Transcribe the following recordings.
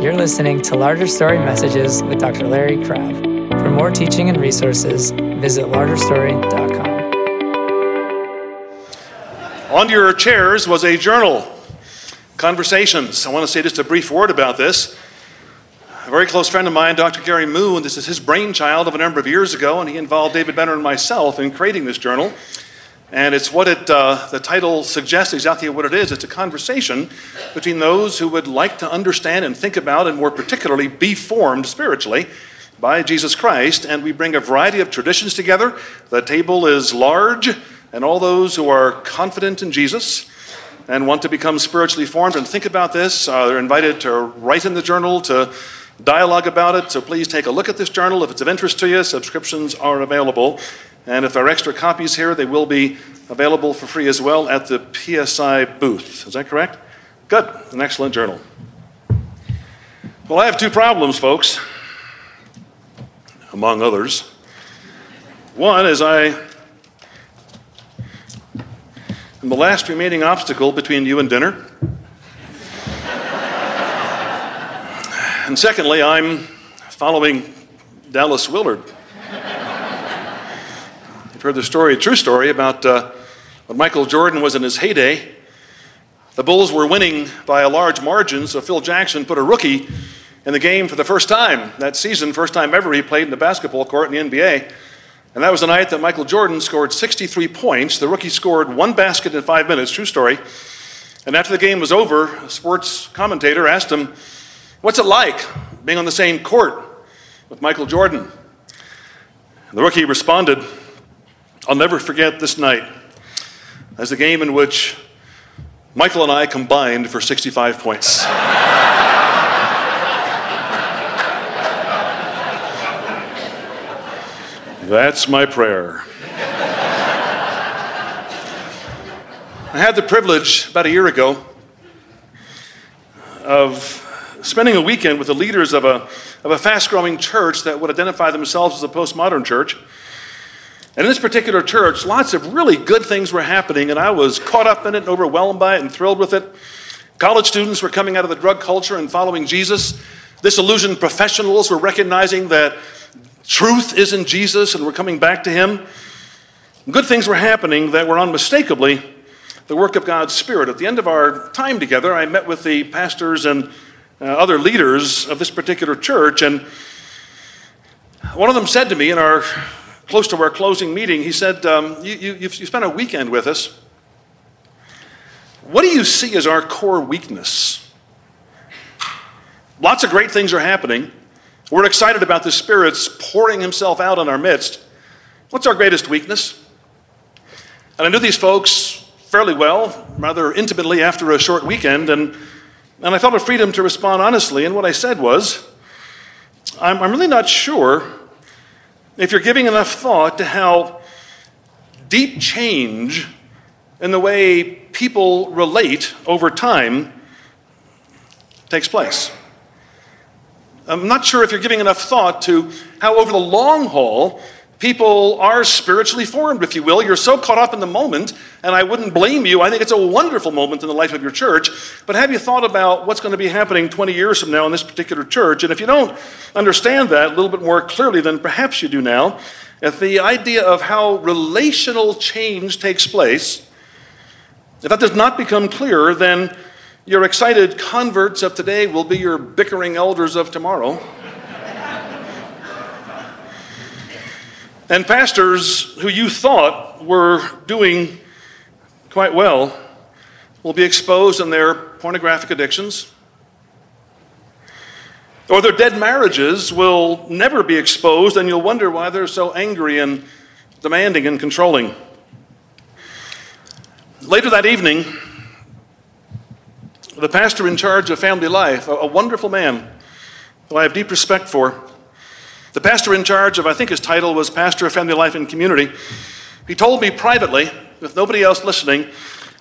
You're listening to Larger Story Messages with Dr. Larry Crabb. For more teaching and resources, visit largerstory.com. On your chairs was a journal, Conversations. I want to say just a brief word about this. A very close friend of mine, Dr. Gary Moon, this is his brainchild of a number of years ago, and he involved David Benner and myself in creating this journal. And it's what it, uh, the title suggests exactly what it is. It's a conversation between those who would like to understand and think about, and more particularly, be formed spiritually by Jesus Christ. And we bring a variety of traditions together. The table is large, and all those who are confident in Jesus and want to become spiritually formed and think about this, uh, they're invited to write in the journal, to dialogue about it. So please take a look at this journal. If it's of interest to you, subscriptions are available. And if there are extra copies here, they will be available for free as well at the PSI booth. Is that correct? Good. An excellent journal. Well, I have two problems, folks, among others. One is I am the last remaining obstacle between you and dinner. and secondly, I'm following Dallas Willard. You've heard the story, a true story, about uh, when Michael Jordan was in his heyday. The Bulls were winning by a large margin, so Phil Jackson put a rookie in the game for the first time that season, first time ever he played in the basketball court in the NBA. And that was the night that Michael Jordan scored 63 points. The rookie scored one basket in five minutes, true story. And after the game was over, a sports commentator asked him, What's it like being on the same court with Michael Jordan? And the rookie responded, I'll never forget this night as the game in which Michael and I combined for 65 points. That's my prayer. I had the privilege about a year ago of spending a weekend with the leaders of a, of a fast growing church that would identify themselves as a postmodern church. And in this particular church, lots of really good things were happening, and I was caught up in it and overwhelmed by it and thrilled with it. College students were coming out of the drug culture and following Jesus. Disillusioned professionals were recognizing that truth is in Jesus and were coming back to Him. Good things were happening that were unmistakably the work of God's Spirit. At the end of our time together, I met with the pastors and uh, other leaders of this particular church, and one of them said to me in our close to our closing meeting, he said, um, you, you, you spent a weekend with us. What do you see as our core weakness? Lots of great things are happening. We're excited about the Spirit's pouring Himself out in our midst. What's our greatest weakness? And I knew these folks fairly well, rather intimately after a short weekend, and, and I felt a freedom to respond honestly. And what I said was, I'm, I'm really not sure if you're giving enough thought to how deep change in the way people relate over time takes place. I'm not sure if you're giving enough thought to how, over the long haul, people are spiritually formed, if you will. You're so caught up in the moment, and I wouldn't blame you. I think it's a wonderful moment in the life of your church. But have you thought about what's going to be happening 20 years from now in this particular church? And if you don't understand that a little bit more clearly than perhaps you do now, if the idea of how relational change takes place, if that does not become clearer, then your excited converts of today will be your bickering elders of tomorrow. And pastors who you thought were doing quite well will be exposed in their pornographic addictions. Or their dead marriages will never be exposed, and you'll wonder why they're so angry and demanding and controlling. Later that evening, the pastor in charge of family life, a wonderful man who I have deep respect for, the pastor in charge of, I think his title was Pastor of Family Life and Community, he told me privately, with nobody else listening,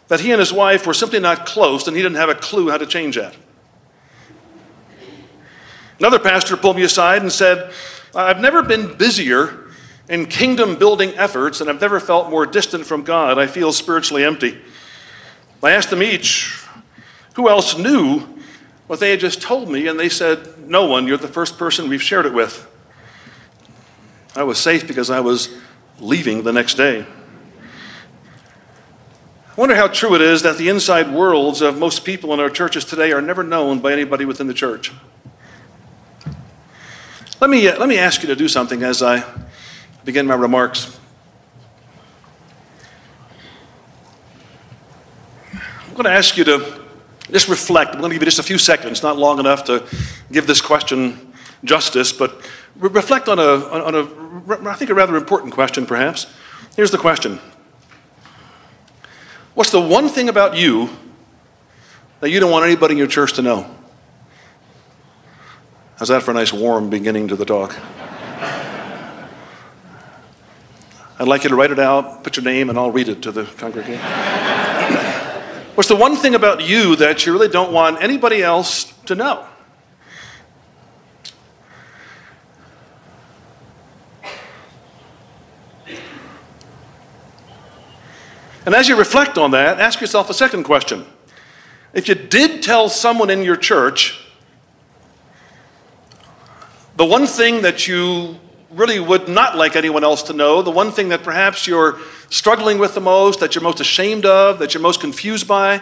that he and his wife were simply not close and he didn't have a clue how to change that. Another pastor pulled me aside and said, I've never been busier in kingdom building efforts and I've never felt more distant from God. I feel spiritually empty. I asked them each, who else knew what they had just told me, and they said, No one, you're the first person we've shared it with. I was safe because I was leaving the next day. I wonder how true it is that the inside worlds of most people in our churches today are never known by anybody within the church. Let me, uh, let me ask you to do something as I begin my remarks. I'm going to ask you to just reflect. I'm going to give you just a few seconds, not long enough to give this question justice, but reflect on a, on a, I think, a rather important question, perhaps. Here's the question What's the one thing about you that you don't want anybody in your church to know? How's that for a nice warm beginning to the talk? I'd like you to write it out, put your name, and I'll read it to the congregation. What's the one thing about you that you really don't want anybody else to know? And as you reflect on that, ask yourself a second question. If you did tell someone in your church the one thing that you really would not like anyone else to know, the one thing that perhaps you're struggling with the most, that you're most ashamed of, that you're most confused by,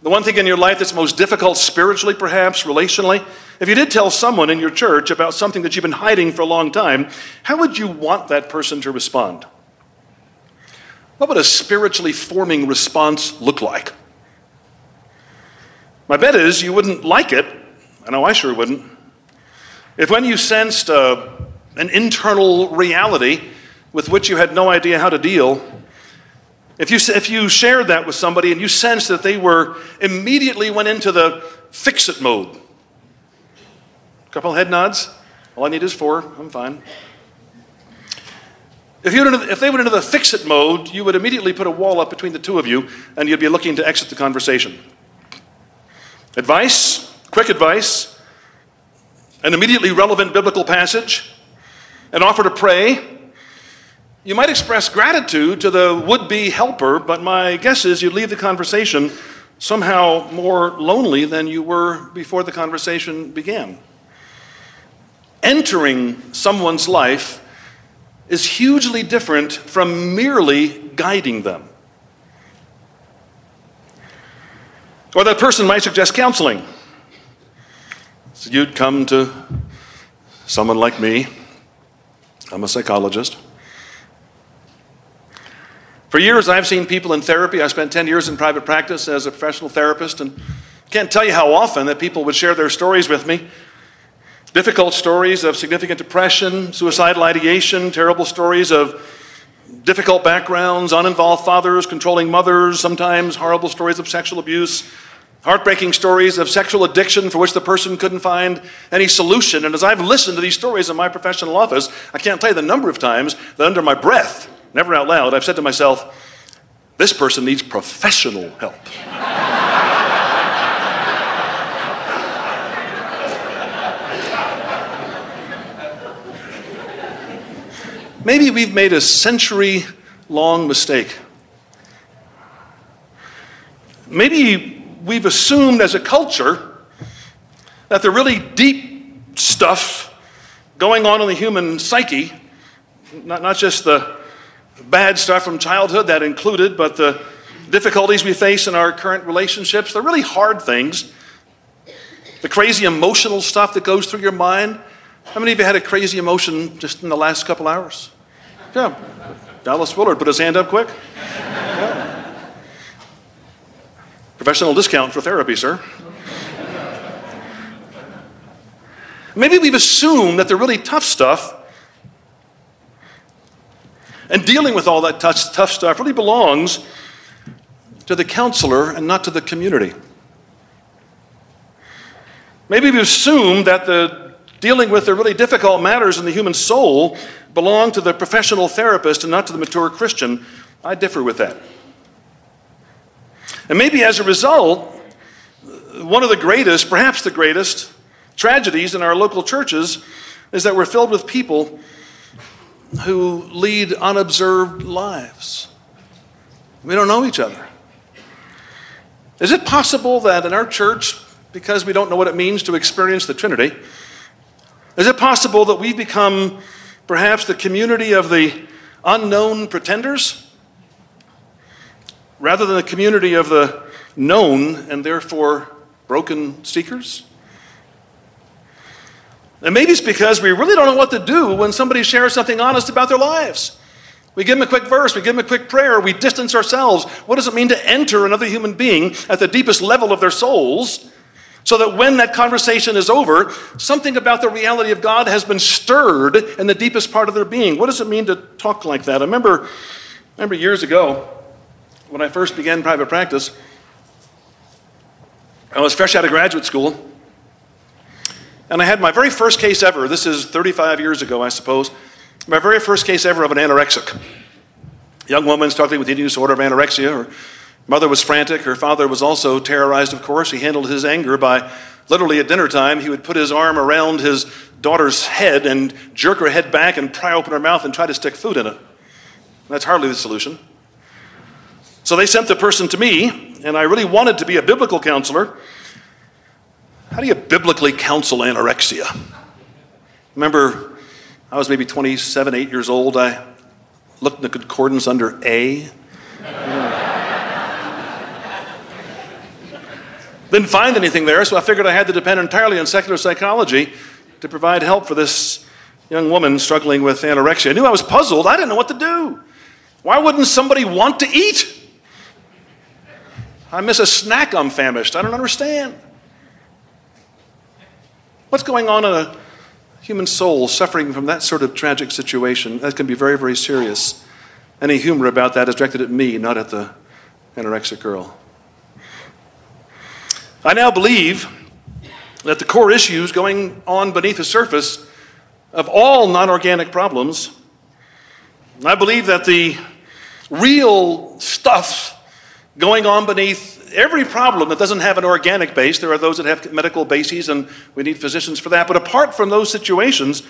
the one thing in your life that's most difficult spiritually, perhaps, relationally, if you did tell someone in your church about something that you've been hiding for a long time, how would you want that person to respond? What would a spiritually forming response look like? My bet is you wouldn't like it. I know I sure wouldn't. If when you sensed uh, an internal reality with which you had no idea how to deal, if you, if you shared that with somebody and you sensed that they were immediately went into the fix it mode, a couple head nods, all I need is four, I'm fine. If, you if they went into the fix it mode, you would immediately put a wall up between the two of you and you'd be looking to exit the conversation. Advice, quick advice, an immediately relevant biblical passage, an offer to pray. You might express gratitude to the would be helper, but my guess is you'd leave the conversation somehow more lonely than you were before the conversation began. Entering someone's life is hugely different from merely guiding them. Or that person might suggest counseling. So you'd come to someone like me, I'm a psychologist. For years, I've seen people in therapy. I spent 10 years in private practice as a professional therapist, and can't tell you how often that people would share their stories with me Difficult stories of significant depression, suicidal ideation, terrible stories of difficult backgrounds, uninvolved fathers, controlling mothers, sometimes horrible stories of sexual abuse, heartbreaking stories of sexual addiction for which the person couldn't find any solution. And as I've listened to these stories in my professional office, I can't tell you the number of times that under my breath, never out loud, I've said to myself, this person needs professional help. Maybe we've made a century long mistake. Maybe we've assumed as a culture that the really deep stuff going on in the human psyche, not, not just the bad stuff from childhood that included, but the difficulties we face in our current relationships, the really hard things, the crazy emotional stuff that goes through your mind, how many of you had a crazy emotion just in the last couple hours? Yeah. Dallas Willard put his hand up quick. Yeah. Professional discount for therapy, sir. Maybe we've assumed that the really tough stuff and dealing with all that tough, tough stuff really belongs to the counselor and not to the community. Maybe we've assumed that the dealing with the really difficult matters in the human soul belong to the professional therapist and not to the mature Christian. I differ with that. And maybe as a result, one of the greatest, perhaps the greatest, tragedies in our local churches is that we're filled with people who lead unobserved lives. We don't know each other. Is it possible that in our church, because we don't know what it means to experience the Trinity? Is it possible that we've become perhaps the community of the unknown pretenders rather than the community of the known and therefore broken seekers? And maybe it's because we really don't know what to do when somebody shares something honest about their lives. We give them a quick verse, we give them a quick prayer, we distance ourselves. What does it mean to enter another human being at the deepest level of their souls so that when that conversation is over, something about the reality of God has been stirred in the deepest part of their being? What does it mean to talk like that? I remember, I remember years ago when I first began private practice, I was fresh out of graduate school. And I had my very first case ever. This is 35 years ago, I suppose. My very first case ever of an anorexic. Young woman struggling with eating disorder of anorexia. Her mother was frantic. Her father was also terrorized, of course. He handled his anger by literally at dinner time, he would put his arm around his daughter's head and jerk her head back and pry open her mouth and try to stick food in it. That's hardly the solution. So they sent the person to me, and I really wanted to be a biblical counselor. How do you biblically counsel anorexia? Remember, I was maybe 27, 8 years old. I looked in the concordance under A. Didn't find anything there, so I figured I had to depend entirely on secular psychology to provide help for this young woman struggling with anorexia. I knew I was puzzled. I didn't know what to do. Why wouldn't somebody want to eat? I miss a snack, I'm famished. I don't understand. What's going on in a human soul suffering from that sort of tragic situation? That can be very, very serious. Any humor about that is directed at me, not at the anorexic girl. I now believe that the core issues going on beneath the surface of all non organic problems, I believe that the real stuff going on beneath every problem that doesn't have an organic base, there are those that have medical bases, and we need physicians for that. But apart from those situations,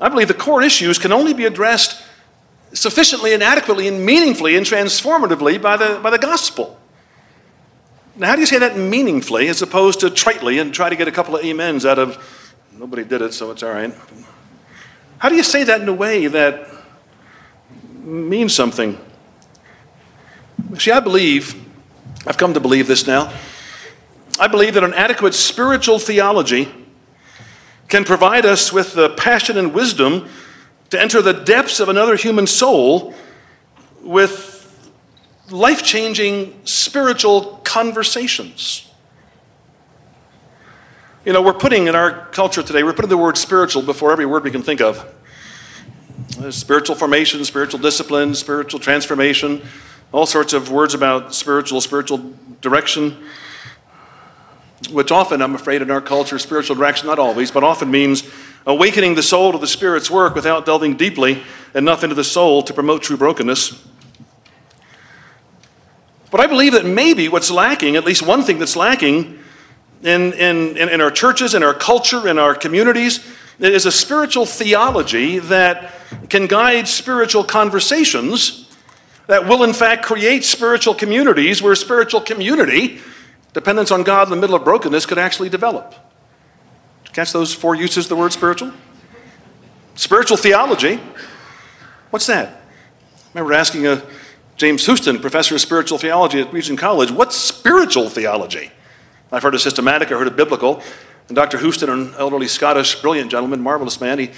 I believe the core issues can only be addressed sufficiently and adequately and meaningfully and transformatively by the, by the gospel. Now, how do you say that meaningfully as opposed to tritely and try to get a couple of amens out of nobody did it, so it's all right? How do you say that in a way that means something? See, I believe I've come to believe this now. I believe that an adequate spiritual theology can provide us with the passion and wisdom to enter the depths of another human soul with life changing spiritual conversations. You know, we're putting in our culture today, we're putting the word spiritual before every word we can think of. Uh, spiritual formation, spiritual discipline, spiritual transformation, all sorts of words about spiritual, spiritual direction, which often, I'm afraid, in our culture, spiritual direction, not always, but often means awakening the soul to the Spirit's work without delving deeply enough into the soul to promote true brokenness. But I believe that maybe what's lacking, at least one thing that's lacking in, in, in our churches, in our culture, in our communities, is a spiritual theology that can guide spiritual conversations that will, in fact, create spiritual communities where spiritual community, dependence on God in the middle of brokenness, could actually develop. Catch those four uses of the word spiritual? Spiritual theology. What's that? I remember asking a James Houston, professor of spiritual theology at Regent College, what's spiritual theology? I've heard of systematic, I've heard of biblical. And Dr. Houston, an elderly Scottish, brilliant gentleman, marvelous man, he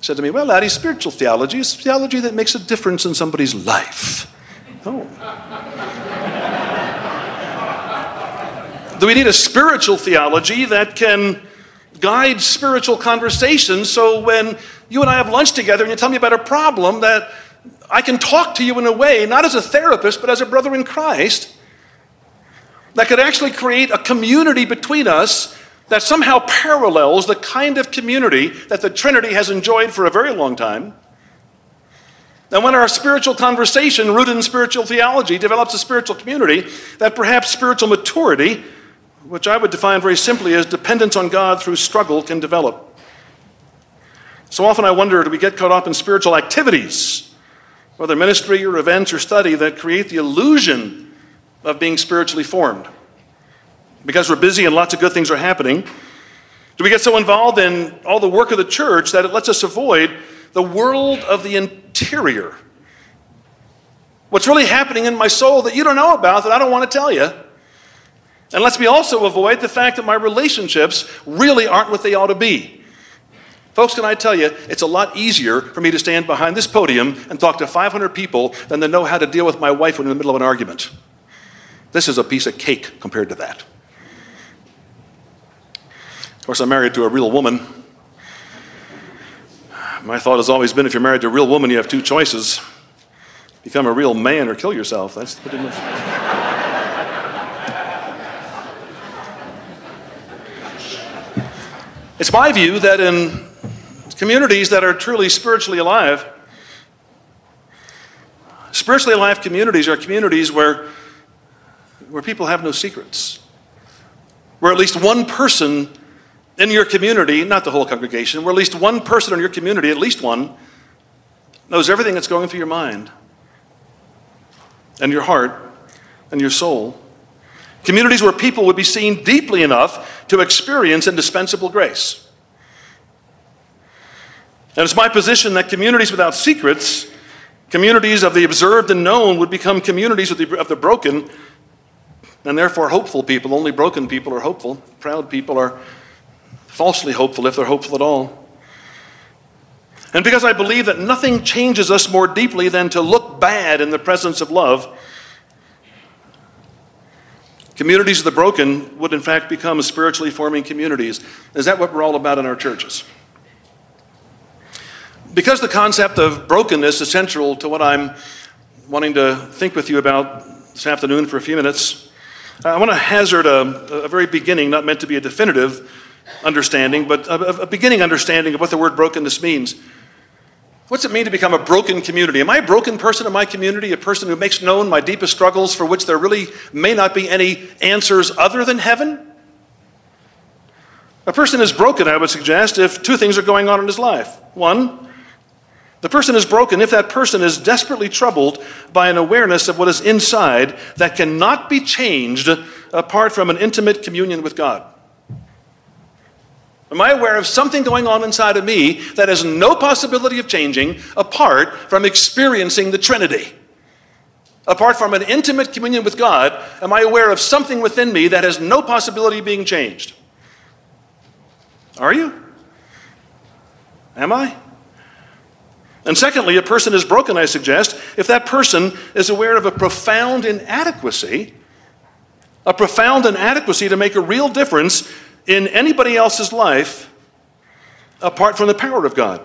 said to me, Well, laddie, spiritual theology is theology that makes a difference in somebody's life. Oh. Do we need a spiritual theology that can guide spiritual conversations so when you and I have lunch together and you tell me about a problem that I can talk to you in a way, not as a therapist, but as a brother in Christ, that could actually create a community between us that somehow parallels the kind of community that the Trinity has enjoyed for a very long time. And when our spiritual conversation, rooted in spiritual theology, develops a spiritual community, that perhaps spiritual maturity, which I would define very simply as dependence on God through struggle, can develop. So often I wonder do we get caught up in spiritual activities, whether ministry or events or study, that create the illusion of being spiritually formed? Because we're busy and lots of good things are happening? Do we get so involved in all the work of the church that it lets us avoid the world of the interior? What's really happening in my soul that you don't know about that I don't want to tell you? And lets me also avoid the fact that my relationships really aren't what they ought to be. Folks, can I tell you, it's a lot easier for me to stand behind this podium and talk to 500 people than to know how to deal with my wife when in the middle of an argument. This is a piece of cake compared to that. Of course, I'm married to a real woman. My thought has always been if you're married to a real woman, you have two choices become a real man or kill yourself. That's pretty much. it's my view that in communities that are truly spiritually alive, spiritually alive communities are communities where, where people have no secrets, where at least one person in your community, not the whole congregation, where at least one person in your community, at least one, knows everything that's going through your mind and your heart and your soul. Communities where people would be seen deeply enough to experience indispensable grace. And it's my position that communities without secrets, communities of the observed and known, would become communities of the, of the broken and therefore hopeful people. Only broken people are hopeful. Proud people are falsely hopeful if they're hopeful at all. And because I believe that nothing changes us more deeply than to look bad in the presence of love, communities of the broken would in fact become spiritually forming communities. Is that what we're all about in our churches? Because the concept of brokenness is central to what I'm wanting to think with you about this afternoon for a few minutes, I want to hazard a, a very beginning, not meant to be a definitive, understanding, but a, a beginning understanding of what the word brokenness means. What's it mean to become a broken community? Am I a broken person in my community, a person who makes known my deepest struggles for which there really may not be any answers other than heaven? A person is broken, I would suggest, if two things are going on in his life. One, the person is broken if that person is desperately troubled by an awareness of what is inside that cannot be changed apart from an intimate communion with God. Am I aware of something going on inside of me that has no possibility of changing apart from experiencing the Trinity? Apart from an intimate communion with God, am I aware of something within me that has no possibility of being changed? Are you? Am I? And secondly, a person is broken, I suggest, if that person is aware of a profound inadequacy, a profound inadequacy to make a real difference in anybody else's life apart from the power of God.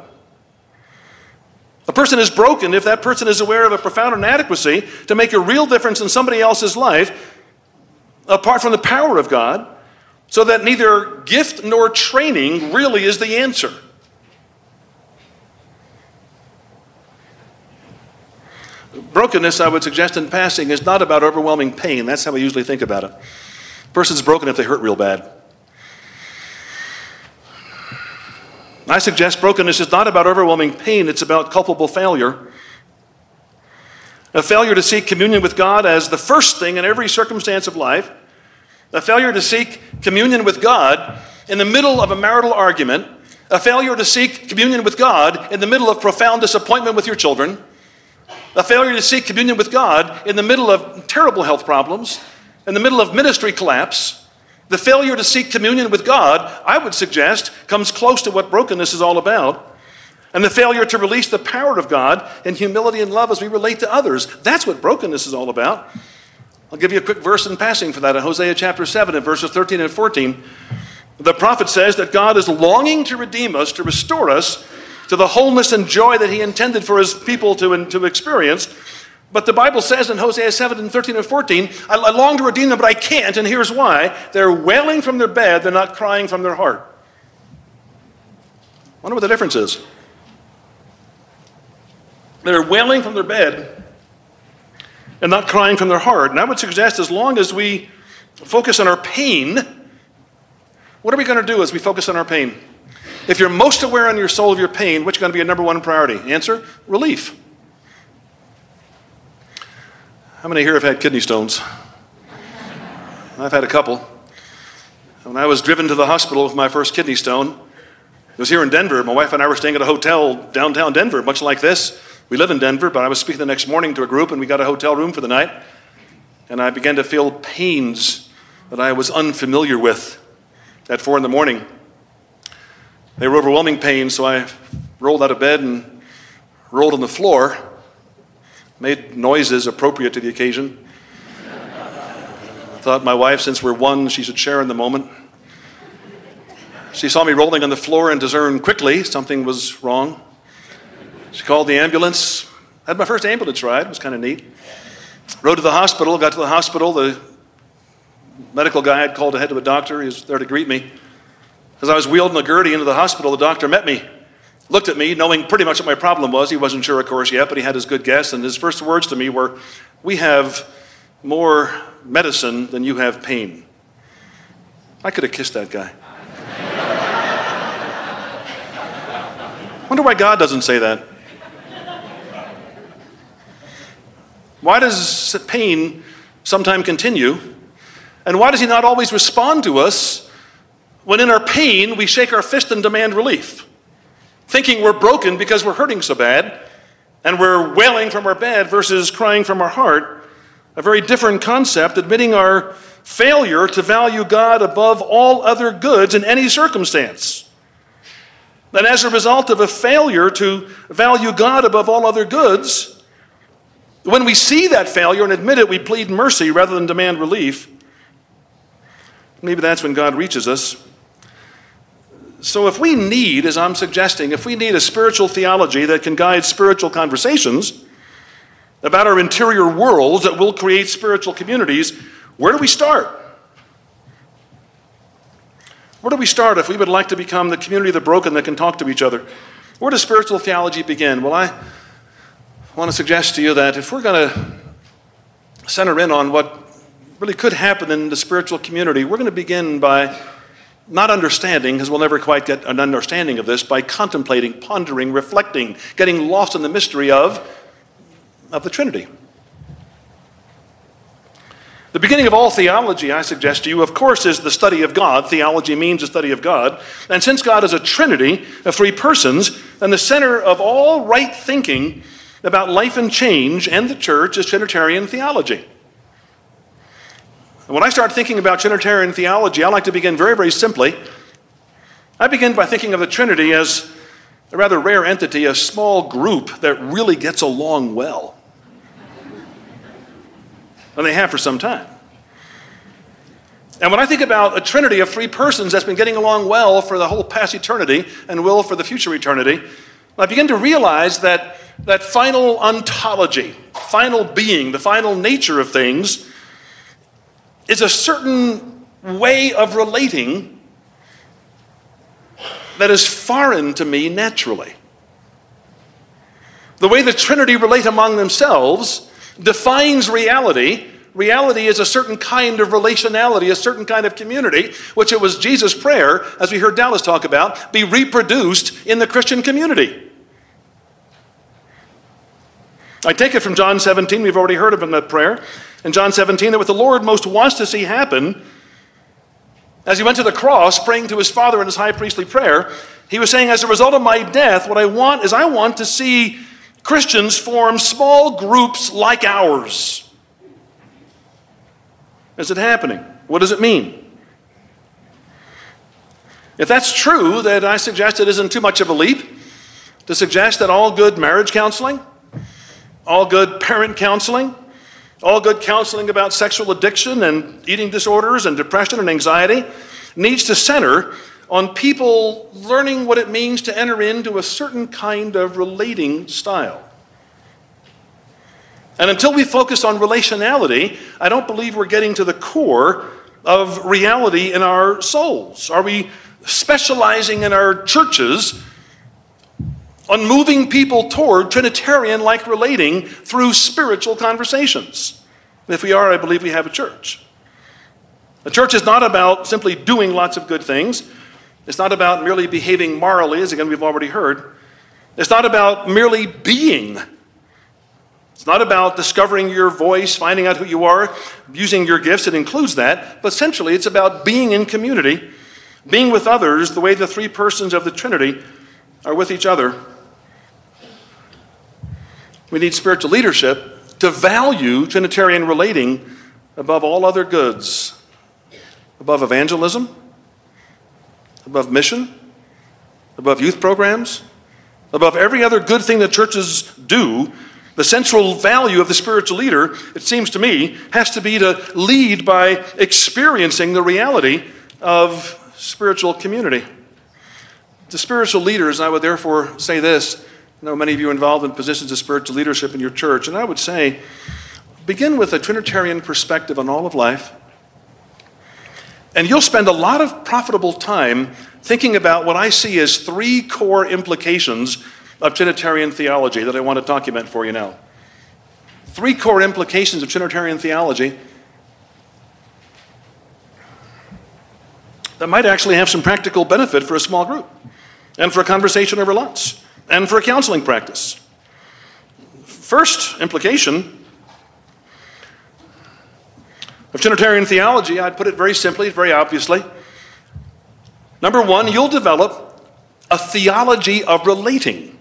A person is broken if that person is aware of a profound inadequacy to make a real difference in somebody else's life apart from the power of God, so that neither gift nor training really is the answer. Brokenness, I would suggest in passing, is not about overwhelming pain. That's how we usually think about it. A person's broken if they hurt real bad. I suggest brokenness is not about overwhelming pain, it's about culpable failure. A failure to seek communion with God as the first thing in every circumstance of life. A failure to seek communion with God in the middle of a marital argument. A failure to seek communion with God in the middle of profound disappointment with your children. A failure to seek communion with God in the middle of terrible health problems. In the middle of ministry collapse the failure to seek communion with God, I would suggest, comes close to what brokenness is all about. And the failure to release the power of God in humility and love as we relate to others. That's what brokenness is all about. I'll give you a quick verse in passing for that in Hosea chapter 7 and verses 13 and 14. The prophet says that God is longing to redeem us, to restore us to the wholeness and joy that he intended for his people to, to experience. But the Bible says in Hosea 7 and 13 and 14, I, I long to redeem them, but I can't, and here's why. They're wailing from their bed, they're not crying from their heart. Wonder what the difference is. They're wailing from their bed and not crying from their heart. And I would suggest as long as we focus on our pain, what are we going to do as we focus on our pain? If you're most aware on your soul of your pain, what's going to be your number one priority? Answer relief. How many here have had kidney stones? I've had a couple. When I was driven to the hospital with my first kidney stone, it was here in Denver. My wife and I were staying at a hotel downtown Denver, much like this. We live in Denver, but I was speaking the next morning to a group and we got a hotel room for the night. And I began to feel pains that I was unfamiliar with at four in the morning. They were overwhelming pain, so I rolled out of bed and rolled on the floor, made noises appropriate to the occasion. I thought my wife, since we're one, she should share in the moment. She saw me rolling on the floor and discerned quickly something was wrong. She called the ambulance. I had my first ambulance ride, it was kind of neat. Rode to the hospital, got to the hospital. The medical guy had called ahead to a doctor. He was there to greet me. As I was wheeled in a gurney into the hospital, the doctor met me, looked at me, knowing pretty much what my problem was. He wasn't sure, of course, yet, but he had his good guess. And his first words to me were, We have more medicine than you have pain. I could have kissed that guy. Wonder why God doesn't say that. Why does pain sometimes continue? And why does He not always respond to us when in our pain we shake our fist and demand relief? Thinking we're broken because we're hurting so bad and we're wailing from our bed versus crying from our heart. A very different concept, admitting our failure to value God above all other goods in any circumstance. And as a result of a failure to value God above all other goods, when we see that failure and admit it, we plead mercy rather than demand relief. Maybe that's when God reaches us. So, if we need, as I'm suggesting, if we need a spiritual theology that can guide spiritual conversations about our interior worlds that will create spiritual communities, where do we start? Where do we start if we would like to become the community of the broken that can talk to each other? Where does spiritual theology begin? Well, I want to suggest to you that if we're going to center in on what really could happen in the spiritual community, we're going to begin by not understanding, because we'll never quite get an understanding of this, by contemplating, pondering, reflecting, getting lost in the mystery of, of the Trinity. The beginning of all theology, I suggest to you, of course, is the study of God. Theology means the study of God. And since God is a trinity of three persons, then the center of all right thinking about life and change and the church is Trinitarian theology. And when I start thinking about Trinitarian theology, I like to begin very, very simply. I begin by thinking of the Trinity as a rather rare entity, a small group that really gets along well and they have for some time. And when I think about a trinity of three persons that's been getting along well for the whole past eternity and will for the future eternity, I begin to realize that that final ontology, final being, the final nature of things, is a certain way of relating that is foreign to me naturally. The way the Trinity relate among themselves defines reality. Reality is a certain kind of relationality, a certain kind of community, which it was Jesus' prayer, as we heard Dallas talk about, be reproduced in the Christian community. I take it from John 17, we've already heard of in that prayer. In John 17, that what the Lord most wants to see happen, as he went to the cross, praying to his Father in his high priestly prayer, he was saying, As a result of my death, what I want is I want to see Christians form small groups like ours. Is it happening? What does it mean? If that's true, then I suggest it isn't too much of a leap to suggest that all good marriage counseling, all good parent counseling, all good counseling about sexual addiction and eating disorders and depression and anxiety needs to center on people learning what it means to enter into a certain kind of relating style. And until we focus on relationality, I don't believe we're getting to the core of reality in our souls. Are we specializing in our churches on moving people toward Trinitarian like relating through spiritual conversations? If we are, I believe we have a church. The church is not about simply doing lots of good things. It's not about merely behaving morally, as again we've already heard. It's not about merely being. It's not about discovering your voice, finding out who you are, using your gifts. It includes that. But essentially, it's about being in community, being with others the way the three persons of the Trinity are with each other. We need spiritual leadership to value Trinitarian relating above all other goods, above evangelism, above mission, above youth programs, above every other good thing that churches do. The central value of the spiritual leader, it seems to me, has to be to lead by experiencing the reality of spiritual community. The spiritual leaders, I would therefore say this. I know many of you involved in positions of spiritual leadership in your church, and I would say begin with a Trinitarian perspective on all of life. And you'll spend a lot of profitable time thinking about what I see as three core implications of Trinitarian theology that I want to document for you now. Three core implications of Trinitarian theology that might actually have some practical benefit for a small group, and for a conversation over lunch, and for a counseling practice. First implication of Trinitarian theology, I'd put it very simply, very obviously. Number one, you'll develop a theology of relating,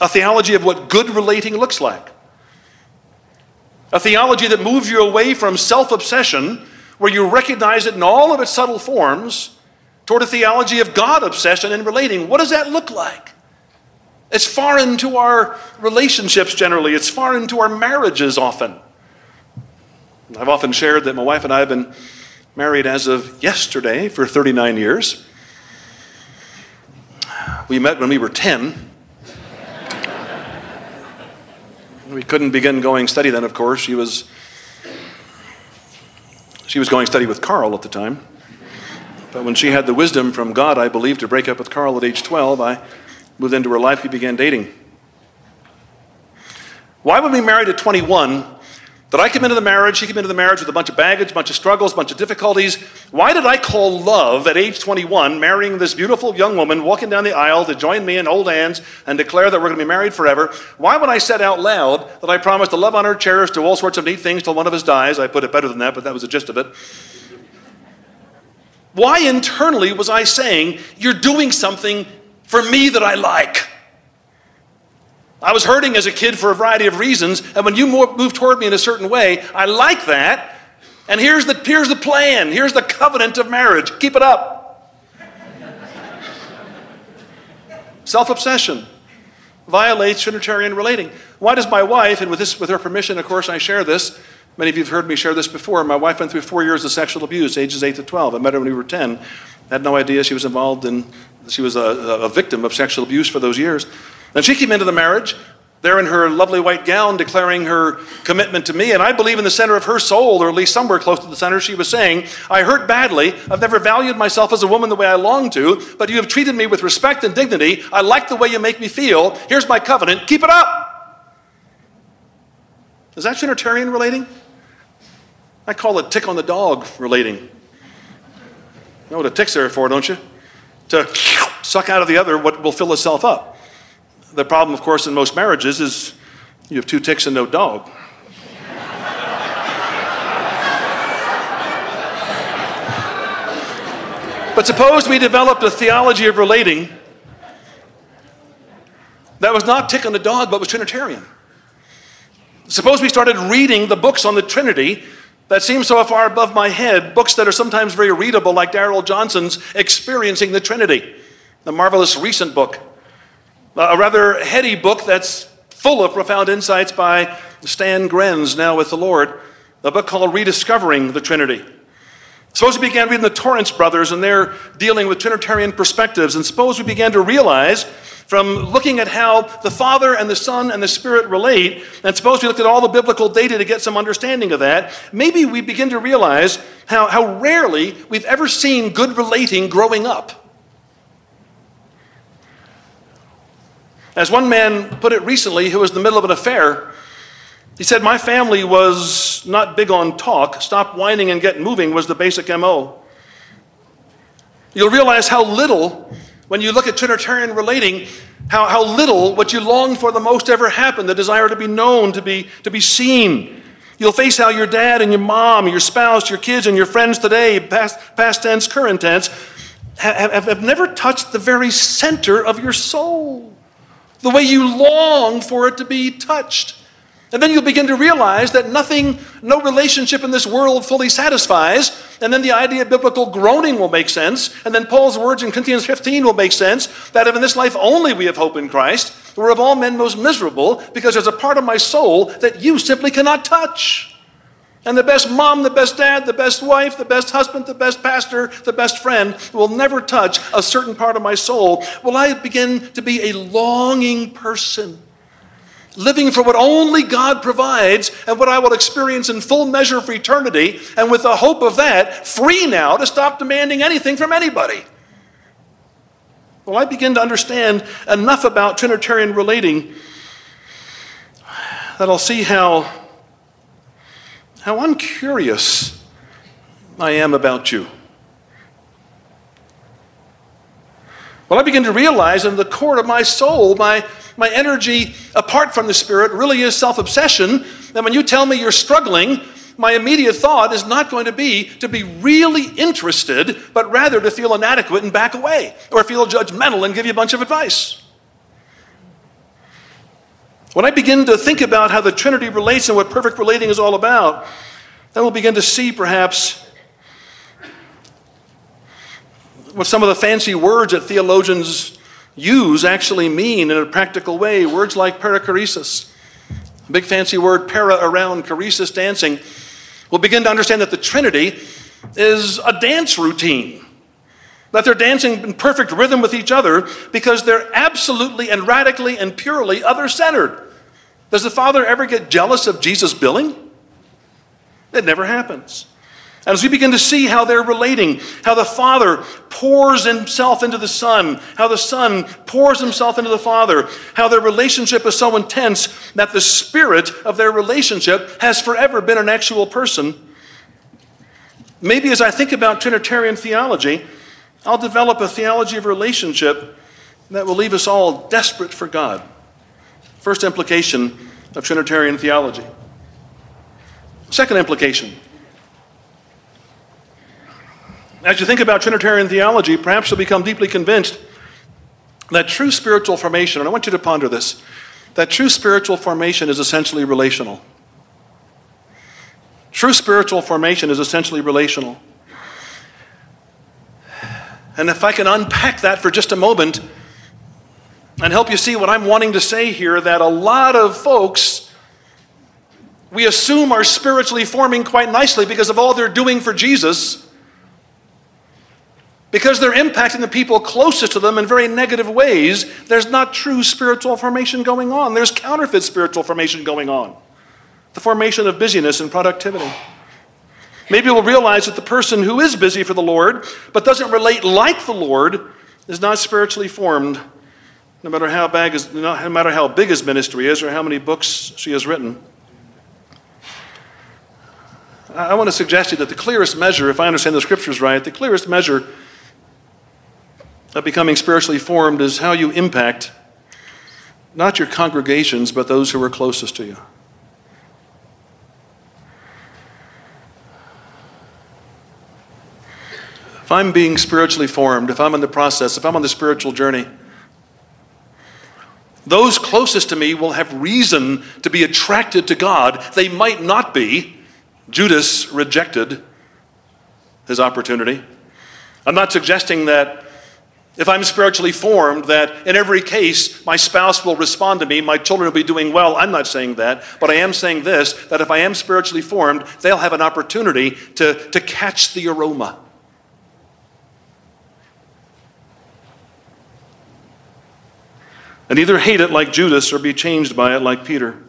a theology of what good relating looks like, a theology that moves you away from self obsession, where you recognize it in all of its subtle forms, toward a theology of God obsession and relating. What does that look like? It's foreign to our relationships generally, it's foreign to our marriages often. I've often shared that my wife and I have been married as of yesterday for 39 years. We met when we were 10. we couldn't begin going study then, of course. She was she was going study with Carl at the time. But when she had the wisdom from God, I believe, to break up with Carl at age 12, I moved into her life. We began dating. Why would we married at 21 that I came into the marriage, she came into the marriage with a bunch of baggage, a bunch of struggles, a bunch of difficulties. Why did I call love at age 21, marrying this beautiful young woman, walking down the aisle to join me in old hands and declare that we're going to be married forever? Why would I said out loud that I promised to love, honor, cherish, do all sorts of neat things till one of us dies? I put it better than that, but that was the gist of it. Why internally was I saying, You're doing something for me that I like? I was hurting as a kid for a variety of reasons, and when you move toward me in a certain way, I like that. And here's the, here's the plan, here's the covenant of marriage. Keep it up. Self obsession violates Trinitarian relating. Why does my wife, and with, this, with her permission, of course, I share this. Many of you have heard me share this before. My wife went through four years of sexual abuse, ages 8 to 12. I met her when we were 10. Had no idea she was involved in, she was a, a victim of sexual abuse for those years. And she came into the marriage there in her lovely white gown declaring her commitment to me. And I believe in the center of her soul, or at least somewhere close to the center, she was saying, I hurt badly. I've never valued myself as a woman the way I long to, but you have treated me with respect and dignity. I like the way you make me feel. Here's my covenant. Keep it up. Is that Trinitarian relating? I call it tick on the dog relating. You know what a tick's there for, don't you? To suck out of the other what will fill itself up. The problem, of course, in most marriages is you have two ticks and no dog. but suppose we developed a theology of relating that was not tick on the dog, but was Trinitarian. Suppose we started reading the books on the Trinity that seem so far above my head, books that are sometimes very readable, like Darrell Johnson's Experiencing the Trinity, the marvelous recent book uh, a rather heady book that's full of profound insights by Stan Grenz, now with the Lord, a book called Rediscovering the Trinity. Suppose we began reading the Torrance brothers and they're dealing with Trinitarian perspectives, and suppose we began to realize from looking at how the Father and the Son and the Spirit relate, and suppose we looked at all the biblical data to get some understanding of that, maybe we begin to realize how, how rarely we've ever seen good relating growing up. As one man put it recently, who was in the middle of an affair, he said, My family was not big on talk. Stop whining and get moving was the basic MO. You'll realize how little, when you look at Trinitarian relating, How, how little what you long for the most ever happened, the desire to be known, to be, to be seen. You'll face how your dad and your mom, your spouse, your kids, and your friends today, past, past tense, current tense, have, have, have never touched the very center of your soul. The way you long for it to be touched. And then you'll begin to realize that nothing, no relationship in this world fully satisfies. And then the idea of biblical groaning will make sense. And then Paul's words in Corinthians 15 will make sense that if in this life only we have hope in Christ, we're of all men most miserable because there's a part of my soul that you simply cannot touch. And the best mom, the best dad, the best wife, the best husband, the best pastor, the best friend will never touch a certain part of my soul. Will I begin to be a longing person? Living for what only God provides and what I will experience in full measure for eternity, and with the hope of that, free now to stop demanding anything from anybody. Well, I begin to understand enough about Trinitarian relating that I'll see how, how uncurious I am about you. Well, I begin to realize in the core of my soul, my my energy apart from the Spirit really is self obsession. And when you tell me you're struggling, my immediate thought is not going to be to be really interested, but rather to feel inadequate and back away, or feel judgmental and give you a bunch of advice. When I begin to think about how the Trinity relates and what perfect relating is all about, then we'll begin to see perhaps what some of the fancy words that theologians use actually mean in a practical way. Words like perichoresis, a big fancy word, para around, choresis dancing. We'll begin to understand that the Trinity is a dance routine. That they're dancing in perfect rhythm with each other because they're absolutely and radically and purely other centered. Does the Father ever get jealous of Jesus' billing? It never happens. And as we begin to see how they're relating, how the Father pours himself into the Son, how the Son pours himself into the Father, how their relationship is so intense that the spirit of their relationship has forever been an actual person. Maybe as I think about Trinitarian theology, I'll develop a theology of relationship that will leave us all desperate for God. First implication of Trinitarian theology. Second implication as you think about Trinitarian theology, perhaps you'll become deeply convinced that true spiritual formation, and I want you to ponder this, that true spiritual formation is essentially relational. True spiritual formation is essentially relational. And if I can unpack that for just a moment and help you see what I'm wanting to say here, that a lot of folks we assume are spiritually forming quite nicely because of all they're doing for Jesus because they're impacting the people closest to them in very negative ways, there's not true spiritual formation going on. There's counterfeit spiritual formation going on. The formation of busyness and productivity. Maybe we'll realize that the person who is busy for the Lord, but doesn't relate like the Lord, is not spiritually formed, no matter how, big his, no matter how big his ministry is or how many books she has written. I want to suggest to you that the clearest measure, if I understand the scriptures right, the clearest measure of becoming spiritually formed is how you impact not your congregations, but those who are closest to you. If I'm being spiritually formed, if I'm in the process, if I'm on the spiritual journey, those closest to me will have reason to be attracted to God. They might not be. Judas rejected his opportunity. I'm not suggesting that if I'm spiritually formed, that in every case my spouse will respond to me, my children will be doing well, I'm not saying that, but I am saying this that if I am spiritually formed, they'll have an opportunity to, to catch the aroma. And either hate it like Judas or be changed by it like Peter.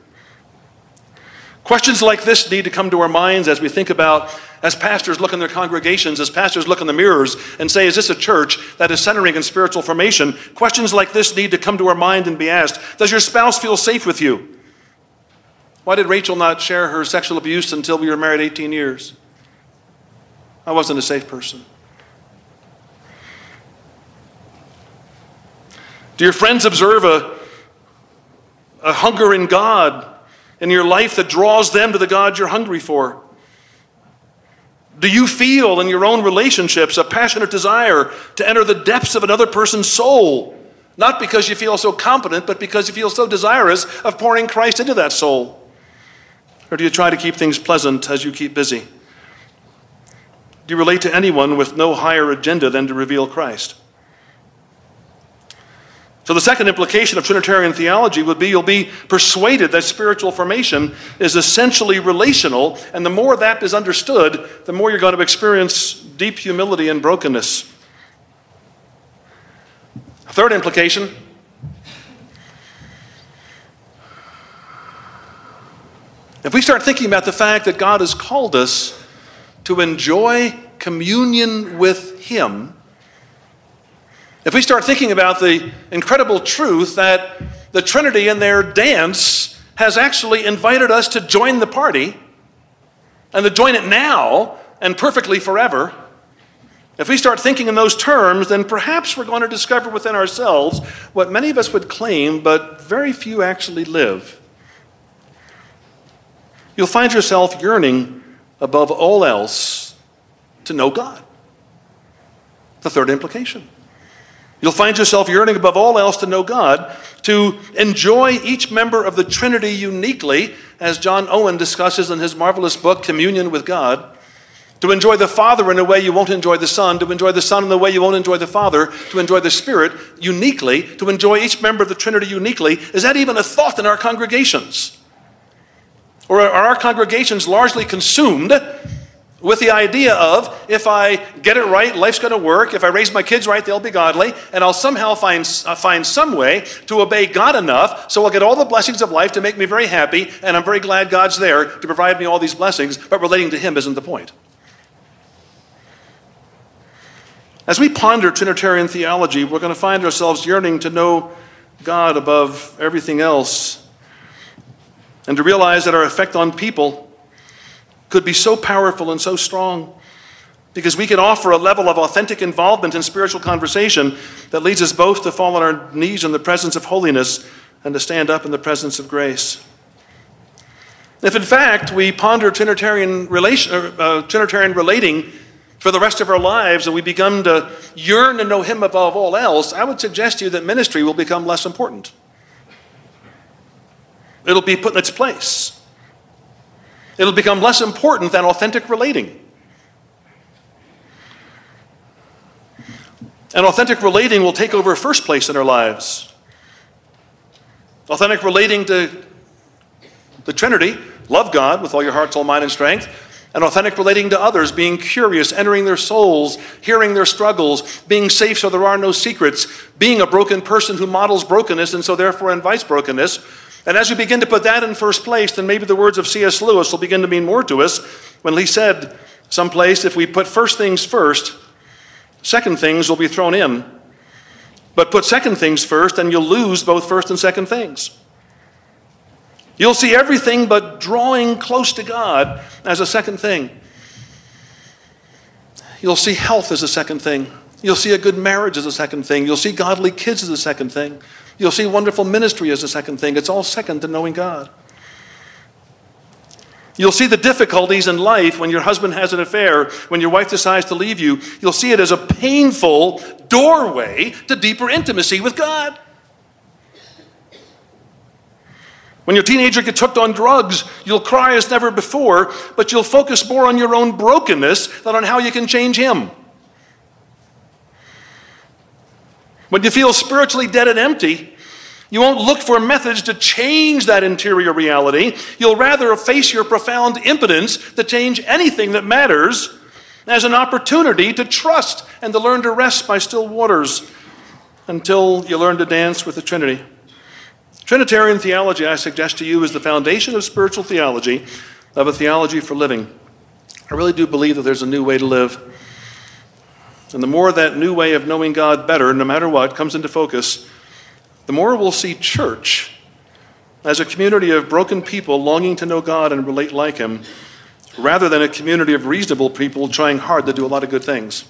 Questions like this need to come to our minds as we think about, as pastors look in their congregations, as pastors look in the mirrors and say, Is this a church that is centering in spiritual formation? Questions like this need to come to our mind and be asked Does your spouse feel safe with you? Why did Rachel not share her sexual abuse until we were married 18 years? I wasn't a safe person. Do your friends observe a, a hunger in God in your life that draws them to the God you're hungry for? Do you feel in your own relationships a passionate desire to enter the depths of another person's soul? Not because you feel so competent, but because you feel so desirous of pouring Christ into that soul? Or do you try to keep things pleasant as you keep busy? Do you relate to anyone with no higher agenda than to reveal Christ? So, the second implication of Trinitarian theology would be you'll be persuaded that spiritual formation is essentially relational, and the more that is understood, the more you're going to experience deep humility and brokenness. Third implication if we start thinking about the fact that God has called us to enjoy communion with Him, if we start thinking about the incredible truth that the Trinity in their dance has actually invited us to join the party and to join it now and perfectly forever, if we start thinking in those terms, then perhaps we're going to discover within ourselves what many of us would claim, but very few actually live. You'll find yourself yearning above all else to know God. The third implication. You'll find yourself yearning above all else to know God, to enjoy each member of the Trinity uniquely, as John Owen discusses in his marvelous book, Communion with God. To enjoy the Father in a way you won't enjoy the Son, to enjoy the Son in a way you won't enjoy the Father, to enjoy the Spirit uniquely, to enjoy each member of the Trinity uniquely. Is that even a thought in our congregations? Or are our congregations largely consumed with the idea of if I get it right, life's going to work. If I raise my kids right, they'll be godly. And I'll somehow find, uh, find some way to obey God enough so I'll get all the blessings of life to make me very happy. And I'm very glad God's there to provide me all these blessings. But relating to Him isn't the point. As we ponder Trinitarian theology, we're going to find ourselves yearning to know God above everything else and to realize that our effect on people could be so powerful and so strong because we can offer a level of authentic involvement in spiritual conversation that leads us both to fall on our knees in the presence of holiness and to stand up in the presence of grace. If in fact we ponder Trinitarian, relation, uh, Trinitarian relating for the rest of our lives and we become to yearn to know Him above all else, I would suggest to you that ministry will become less important. It'll be put in its place. It'll become less important than authentic relating. And authentic relating will take over first place in our lives. Authentic relating to the Trinity, love God with all your heart, soul, mind, and strength. And authentic relating to others, being curious, entering their souls, hearing their struggles, being safe so there are no secrets, being a broken person who models brokenness and so therefore invites brokenness and as we begin to put that in first place, then maybe the words of C.S. Lewis will begin to mean more to us when he said, someplace, if we put first things first, second things will be thrown in. But put second things first, and you'll lose both first and second things. You'll see everything but drawing close to God as a second thing. You'll see health as a second thing. You'll see a good marriage as a second thing. You'll see godly kids as a second thing. You'll see wonderful ministry as a second thing. It's all second to knowing God. You'll see the difficulties in life when your husband has an affair, when your wife decides to leave you. You'll see it as a painful doorway to deeper intimacy with God. When your teenager gets hooked on drugs, you'll cry as never before, but you'll focus more on your own brokenness than on how you can change him. When you feel spiritually dead and empty, you won't look for methods to change that interior reality. You'll rather face your profound impotence to change anything that matters as an opportunity to trust and to learn to rest by still waters until you learn to dance with the Trinity. Trinitarian theology, I suggest to you, is the foundation of spiritual theology, of a theology for living. I really do believe that there's a new way to live. And the more that new way of knowing God better, no matter what, comes into focus, the more we'll see church as a community of broken people longing to know God and relate like Him, rather than a community of reasonable people trying hard to do a lot of good things.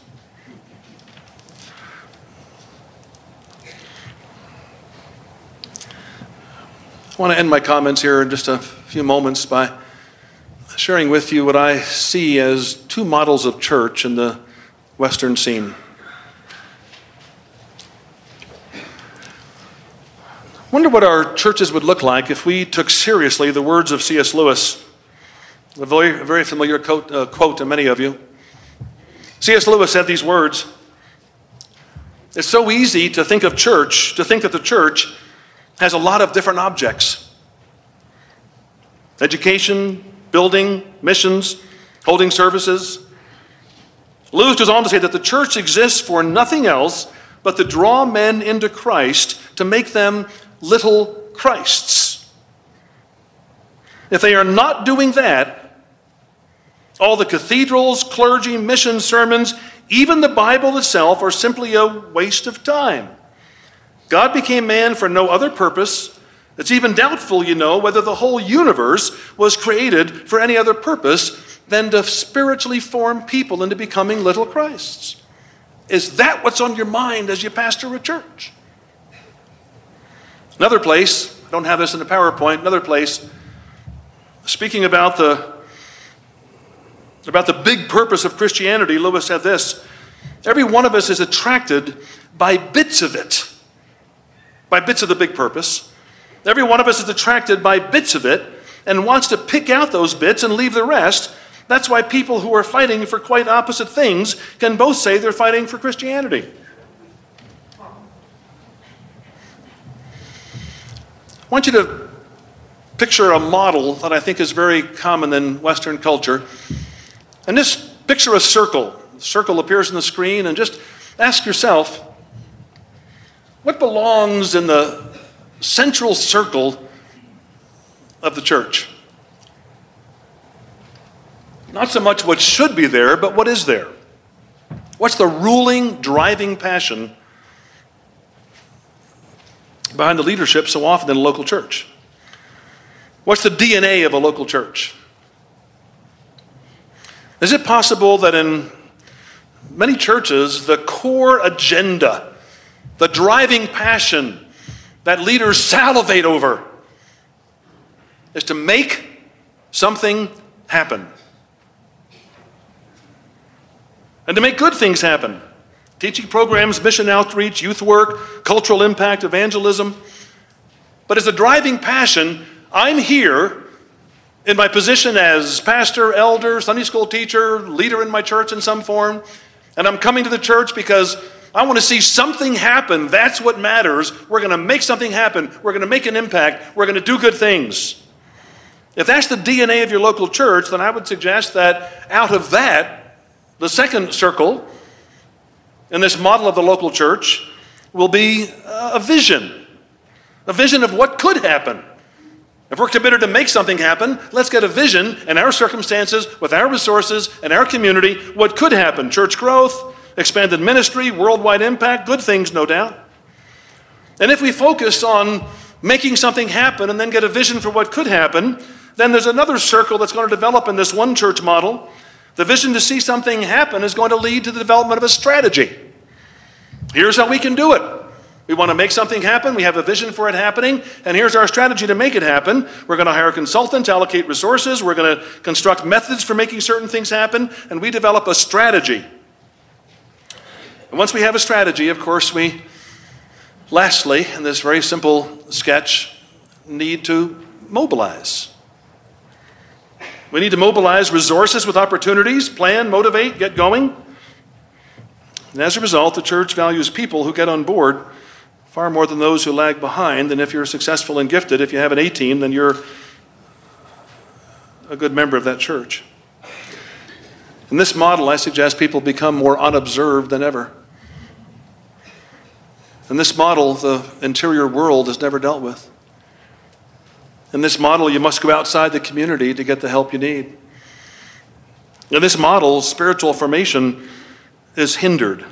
I want to end my comments here in just a few moments by sharing with you what I see as two models of church in the Western scene. Wonder what our churches would look like if we took seriously the words of C.S. Lewis, a very, very familiar quote, uh, quote to many of you. C.S. Lewis said these words It's so easy to think of church, to think that the church has a lot of different objects education, building, missions, holding services. Lewis goes on to say that the church exists for nothing else but to draw men into Christ, to make them little Christs. If they are not doing that, all the cathedrals, clergy, mission sermons, even the Bible itself are simply a waste of time. God became man for no other purpose. It's even doubtful, you know, whether the whole universe was created for any other purpose than to spiritually form people into becoming little Christs. Is that what's on your mind as you pastor a church? Another place, I don't have this in the PowerPoint, another place, speaking about the, about the big purpose of Christianity, Lewis said this Every one of us is attracted by bits of it, by bits of the big purpose. Every one of us is attracted by bits of it and wants to pick out those bits and leave the rest. That's why people who are fighting for quite opposite things can both say they're fighting for Christianity. I want you to picture a model that I think is very common in Western culture. And just picture a circle. The circle appears on the screen, and just ask yourself what belongs in the central circle of the church? Not so much what should be there, but what is there? What's the ruling, driving passion behind the leadership so often in a local church? What's the DNA of a local church? Is it possible that in many churches, the core agenda, the driving passion that leaders salivate over, is to make something happen? And to make good things happen teaching programs, mission outreach, youth work, cultural impact, evangelism. But as a driving passion, I'm here in my position as pastor, elder, Sunday school teacher, leader in my church in some form, and I'm coming to the church because I want to see something happen. That's what matters. We're going to make something happen. We're going to make an impact. We're going to do good things. If that's the DNA of your local church, then I would suggest that out of that, the second circle, in this model of the local church will be uh, a vision, a vision of what could happen. If we're committed to make something happen, let's get a vision in our circumstances, with our resources, and our community, what could happen. Church growth, expanded ministry, worldwide impact, good things, no doubt. And if we focus on making something happen and then get a vision for what could happen, then there's another circle that's going to develop in this one church model the vision to see something happen is going to lead to the development of a strategy. Here's how we can do it. We want to make something happen. We have a vision for it happening. And here's our strategy to make it happen. We're going to hire consultants, allocate resources. We're going to construct methods for making certain things happen. And we develop a strategy. And once we have a strategy, of course, we, lastly, in this very simple sketch, need to mobilize. We need to mobilize resources with opportunities, plan, motivate, get going. And as a result, the church values people who get on board far more than those who lag behind. And if you're successful and gifted, if you have an A team, then you're a good member of that church. In this model, I suggest people become more unobserved than ever. In this model, the interior world is never dealt with. In this model, you must go outside the community to get the help you need. In this model, spiritual formation is hindered.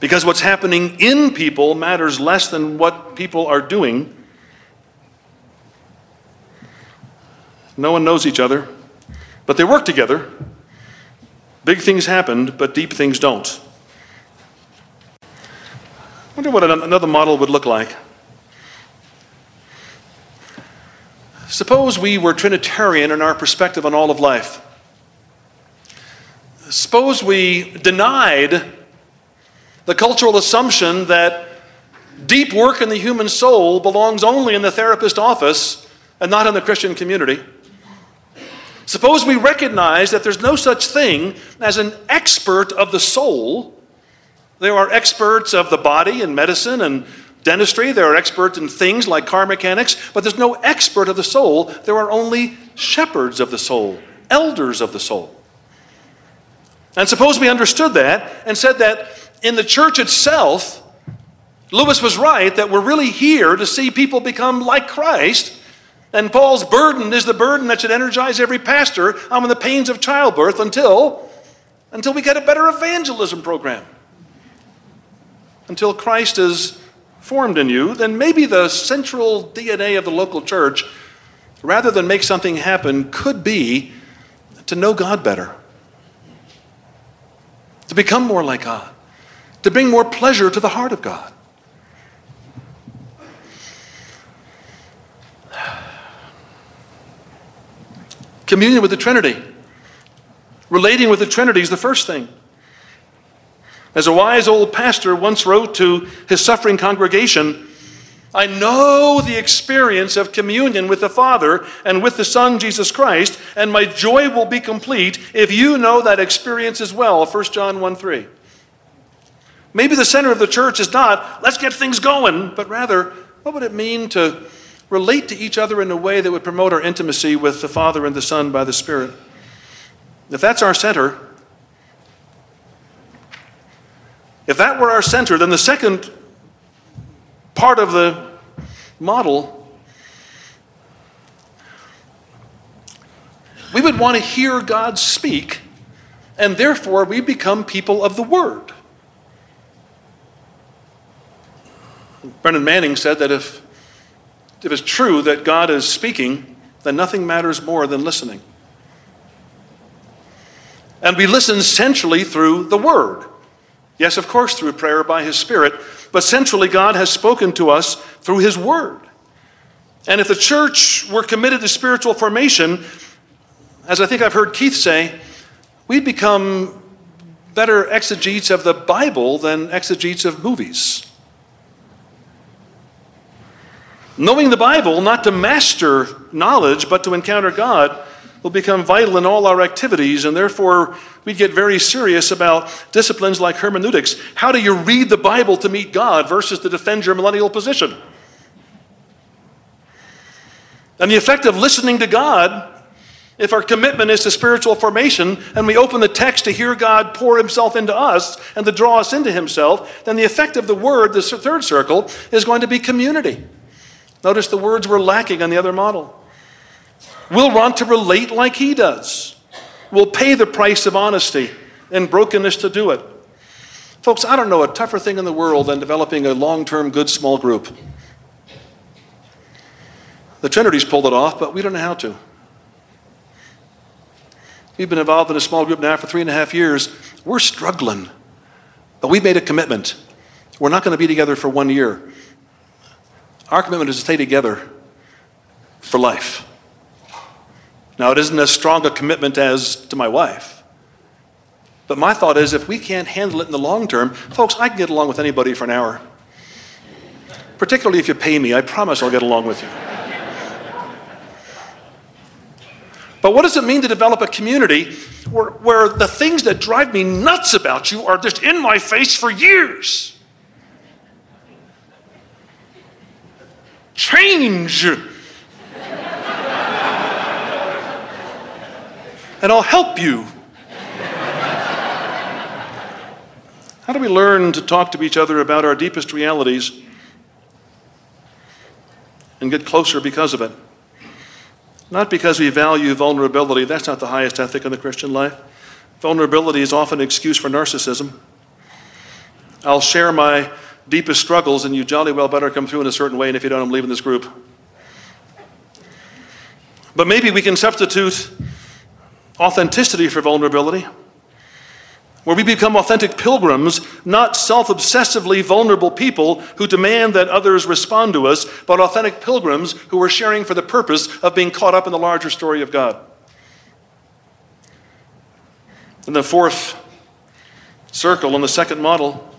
Because what's happening in people matters less than what people are doing. No one knows each other, but they work together. Big things happened, but deep things don't. I wonder what another model would look like. Suppose we were Trinitarian in our perspective on all of life. Suppose we denied the cultural assumption that deep work in the human soul belongs only in the therapist office and not in the Christian community. Suppose we recognize that there's no such thing as an expert of the soul. There are experts of the body in medicine and dentistry, there are experts in things like car mechanics, but there's no expert of the soul. There are only shepherds of the soul, elders of the soul. And suppose we understood that and said that in the church itself, Lewis was right that we're really here to see people become like Christ. And Paul's burden is the burden that should energize every pastor on the pains of childbirth until, until we get a better evangelism program. Until Christ is formed in you, then maybe the central DNA of the local church, rather than make something happen, could be to know God better, to become more like God, to bring more pleasure to the heart of God. Communion with the Trinity. Relating with the Trinity is the first thing. As a wise old pastor once wrote to his suffering congregation, I know the experience of communion with the Father and with the Son, Jesus Christ, and my joy will be complete if you know that experience as well. 1 John 1 3. Maybe the center of the church is not, let's get things going, but rather, what would it mean to relate to each other in a way that would promote our intimacy with the Father and the Son by the Spirit. If that's our center, if that were our center, then the second part of the model, we would want to hear God speak, and therefore we become people of the Word. Brennan Manning said that if if it's true that God is speaking, then nothing matters more than listening. And we listen centrally through the Word. Yes, of course, through prayer by His Spirit, but centrally, God has spoken to us through His Word. And if the church were committed to spiritual formation, as I think I've heard Keith say, we'd become better exegetes of the Bible than exegetes of movies. Knowing the Bible, not to master knowledge, but to encounter God, will become vital in all our activities, and therefore we get very serious about disciplines like hermeneutics. How do you read the Bible to meet God versus to defend your millennial position? And the effect of listening to God, if our commitment is to spiritual formation and we open the text to hear God pour himself into us and to draw us into himself, then the effect of the word, the third circle, is going to be community. Notice the words were lacking on the other model. We'll want to relate like he does. We'll pay the price of honesty and brokenness to do it. Folks, I don't know a tougher thing in the world than developing a long term good small group. The Trinity's pulled it off, but we don't know how to. We've been involved in a small group now for three and a half years. We're struggling, but we've made a commitment. We're not going to be together for one year. Our commitment is to stay together for life. Now, it isn't as strong a commitment as to my wife. But my thought is if we can't handle it in the long term, folks, I can get along with anybody for an hour. Particularly if you pay me, I promise I'll get along with you. But what does it mean to develop a community where, where the things that drive me nuts about you are just in my face for years? change. And I'll help you. How do we learn to talk to each other about our deepest realities and get closer because of it? Not because we value vulnerability, that's not the highest ethic in the Christian life. Vulnerability is often an excuse for narcissism. I'll share my deepest struggles, and you jolly well better come through in a certain way, and if you don't, I'm leaving this group. But maybe we can substitute authenticity for vulnerability. where we become authentic pilgrims, not self obsessively vulnerable people who demand that others respond to us, but authentic pilgrims who are sharing for the purpose of being caught up in the larger story of God. And the fourth circle in the second model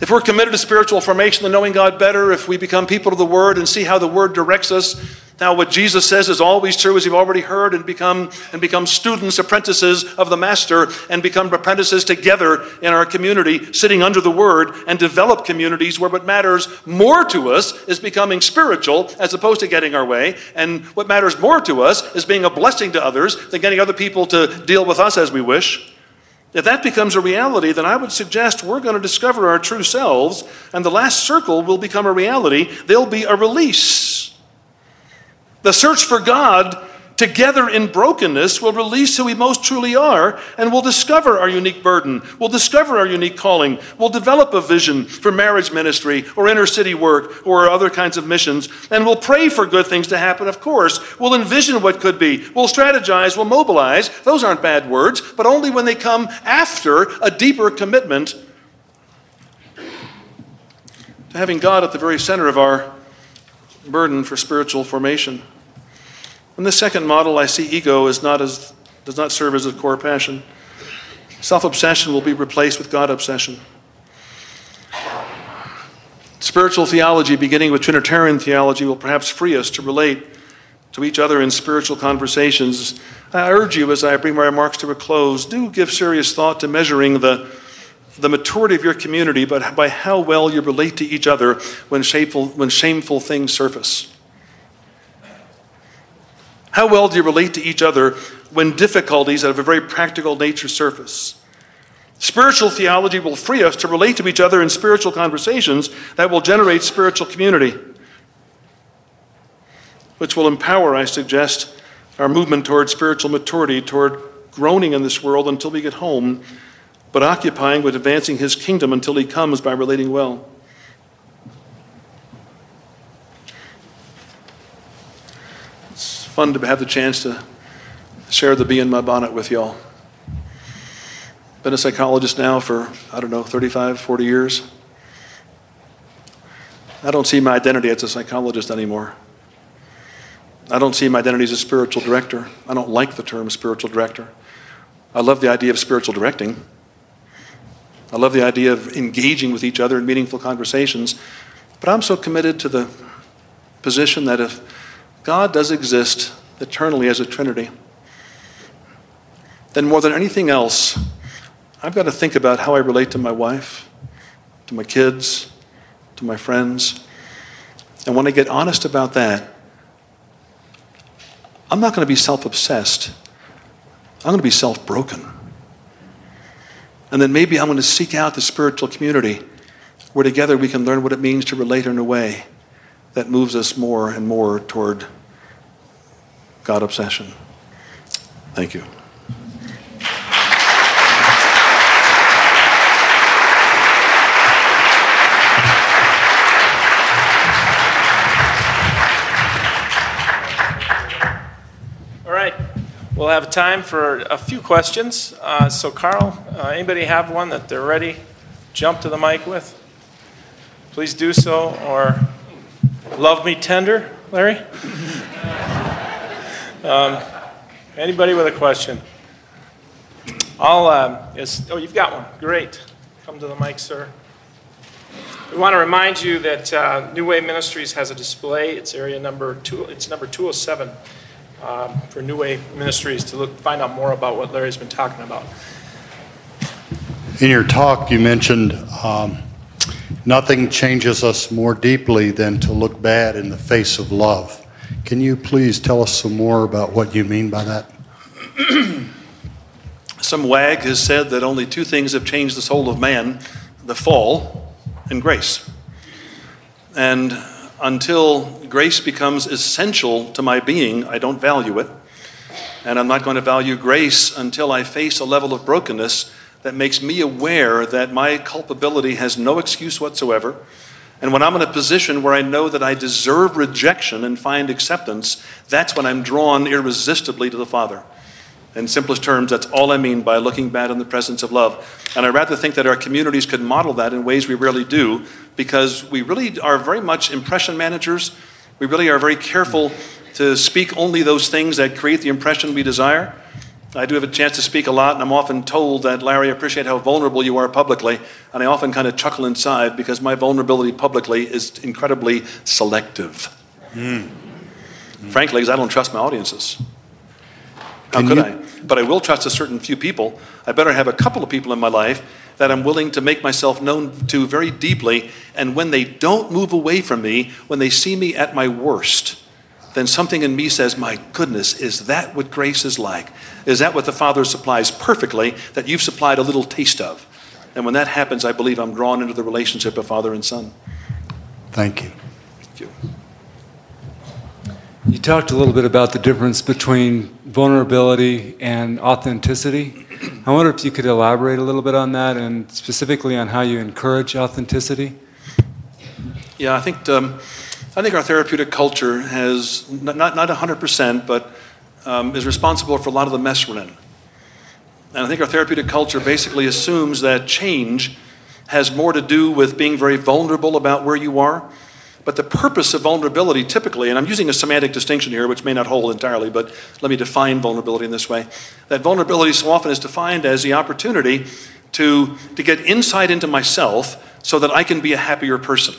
If we're committed to spiritual formation and knowing God better, if we become people of the Word and see how the Word directs us, now what Jesus says is always true, as you've already heard, and become and become students, apprentices of the Master, and become apprentices together in our community, sitting under the Word, and develop communities where what matters more to us is becoming spiritual as opposed to getting our way, and what matters more to us is being a blessing to others than getting other people to deal with us as we wish. If that becomes a reality, then I would suggest we're going to discover our true selves, and the last circle will become a reality. There'll be a release. The search for God together in brokenness we'll release who we most truly are and we'll discover our unique burden. We'll discover our unique calling. We'll develop a vision for marriage ministry or inner city work or other kinds of missions. And we'll pray for good things to happen, of course. We'll envision what could be. We'll strategize. We'll mobilize. Those aren't bad words, but only when they come after a deeper commitment to having God at the very center of our burden for spiritual formation. In the second model, I see ego as not as, does not serve as a core passion. Self obsession will be replaced with God obsession. Spiritual theology, beginning with Trinitarian theology, will perhaps free us to relate to each other in spiritual conversations. I urge you, as I bring my remarks to a close, do give serious thought to measuring the, the maturity of your community, but by how well you relate to each other when shameful, when shameful things surface. How well do you relate to each other when difficulties of a very practical nature surface? Spiritual theology will free us to relate to each other in spiritual conversations that will generate spiritual community, which will empower, I suggest, our movement toward spiritual maturity, toward groaning in this world until we get home, but occupying with advancing his kingdom until he comes by relating well. Fun to have the chance to share the bee in my bonnet with y'all. Been a psychologist now for, I don't know, 35, 40 years. I don't see my identity as a psychologist anymore. I don't see my identity as a spiritual director. I don't like the term spiritual director. I love the idea of spiritual directing. I love the idea of engaging with each other in meaningful conversations. But I'm so committed to the position that if God does exist eternally as a Trinity, then more than anything else, I've got to think about how I relate to my wife, to my kids, to my friends. And when I get honest about that, I'm not going to be self obsessed. I'm going to be self broken. And then maybe I'm going to seek out the spiritual community where together we can learn what it means to relate in a way that moves us more and more toward God obsession. Thank you. All right. We'll have time for a few questions. Uh, so, Carl, uh, anybody have one that they're ready? Jump to the mic with. Please do so, or love me tender, Larry. um, anybody with a question? I'll. Is, oh, you've got one. Great. Come to the mic, sir. We want to remind you that uh, New Way Ministries has a display. It's area number two. It's number 207 um, for New Way Ministries to look, find out more about what Larry's been talking about. In your talk, you mentioned um, nothing changes us more deeply than to look bad in the face of love. Can you please tell us some more about what you mean by that? some wag has said that only two things have changed the soul of man the fall and grace. And until grace becomes essential to my being, I don't value it. And I'm not going to value grace until I face a level of brokenness that makes me aware that my culpability has no excuse whatsoever. And when I'm in a position where I know that I deserve rejection and find acceptance, that's when I'm drawn irresistibly to the Father. In simplest terms, that's all I mean by looking bad in the presence of love. And I rather think that our communities could model that in ways we rarely do because we really are very much impression managers. We really are very careful to speak only those things that create the impression we desire. I do have a chance to speak a lot, and I'm often told that, Larry, I appreciate how vulnerable you are publicly. And I often kind of chuckle inside because my vulnerability publicly is incredibly selective. Mm. Frankly, because I don't trust my audiences. How Can could you? I? But I will trust a certain few people. I better have a couple of people in my life that I'm willing to make myself known to very deeply. And when they don't move away from me, when they see me at my worst, then something in me says, My goodness, is that what grace is like? Is that what the Father supplies perfectly that you've supplied a little taste of? And when that happens, I believe I'm drawn into the relationship of Father and Son. Thank you. Thank you. You talked a little bit about the difference between vulnerability and authenticity. I wonder if you could elaborate a little bit on that and specifically on how you encourage authenticity. Yeah, I think. Um, I think our therapeutic culture has, not, not, not 100%, but um, is responsible for a lot of the mess we're in. And I think our therapeutic culture basically assumes that change has more to do with being very vulnerable about where you are. But the purpose of vulnerability typically, and I'm using a semantic distinction here which may not hold entirely, but let me define vulnerability in this way. That vulnerability so often is defined as the opportunity to, to get insight into myself so that I can be a happier person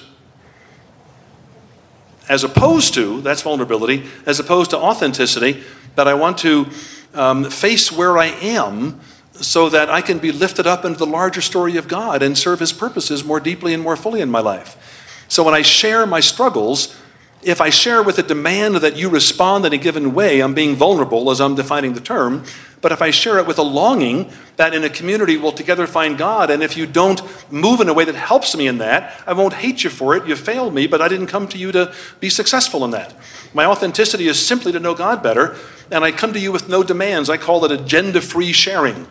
as opposed to, that's vulnerability, as opposed to authenticity, that I want to um, face where I am so that I can be lifted up into the larger story of God and serve His purposes more deeply and more fully in my life. So when I share my struggles, if I share with a demand that you respond in a given way, I'm being vulnerable as I'm defining the term. But if I share it with a longing that in a community we'll together find God, and if you don't move in a way that helps me in that, I won't hate you for it. You failed me, but I didn't come to you to be successful in that. My authenticity is simply to know God better, and I come to you with no demands. I call it agenda free sharing.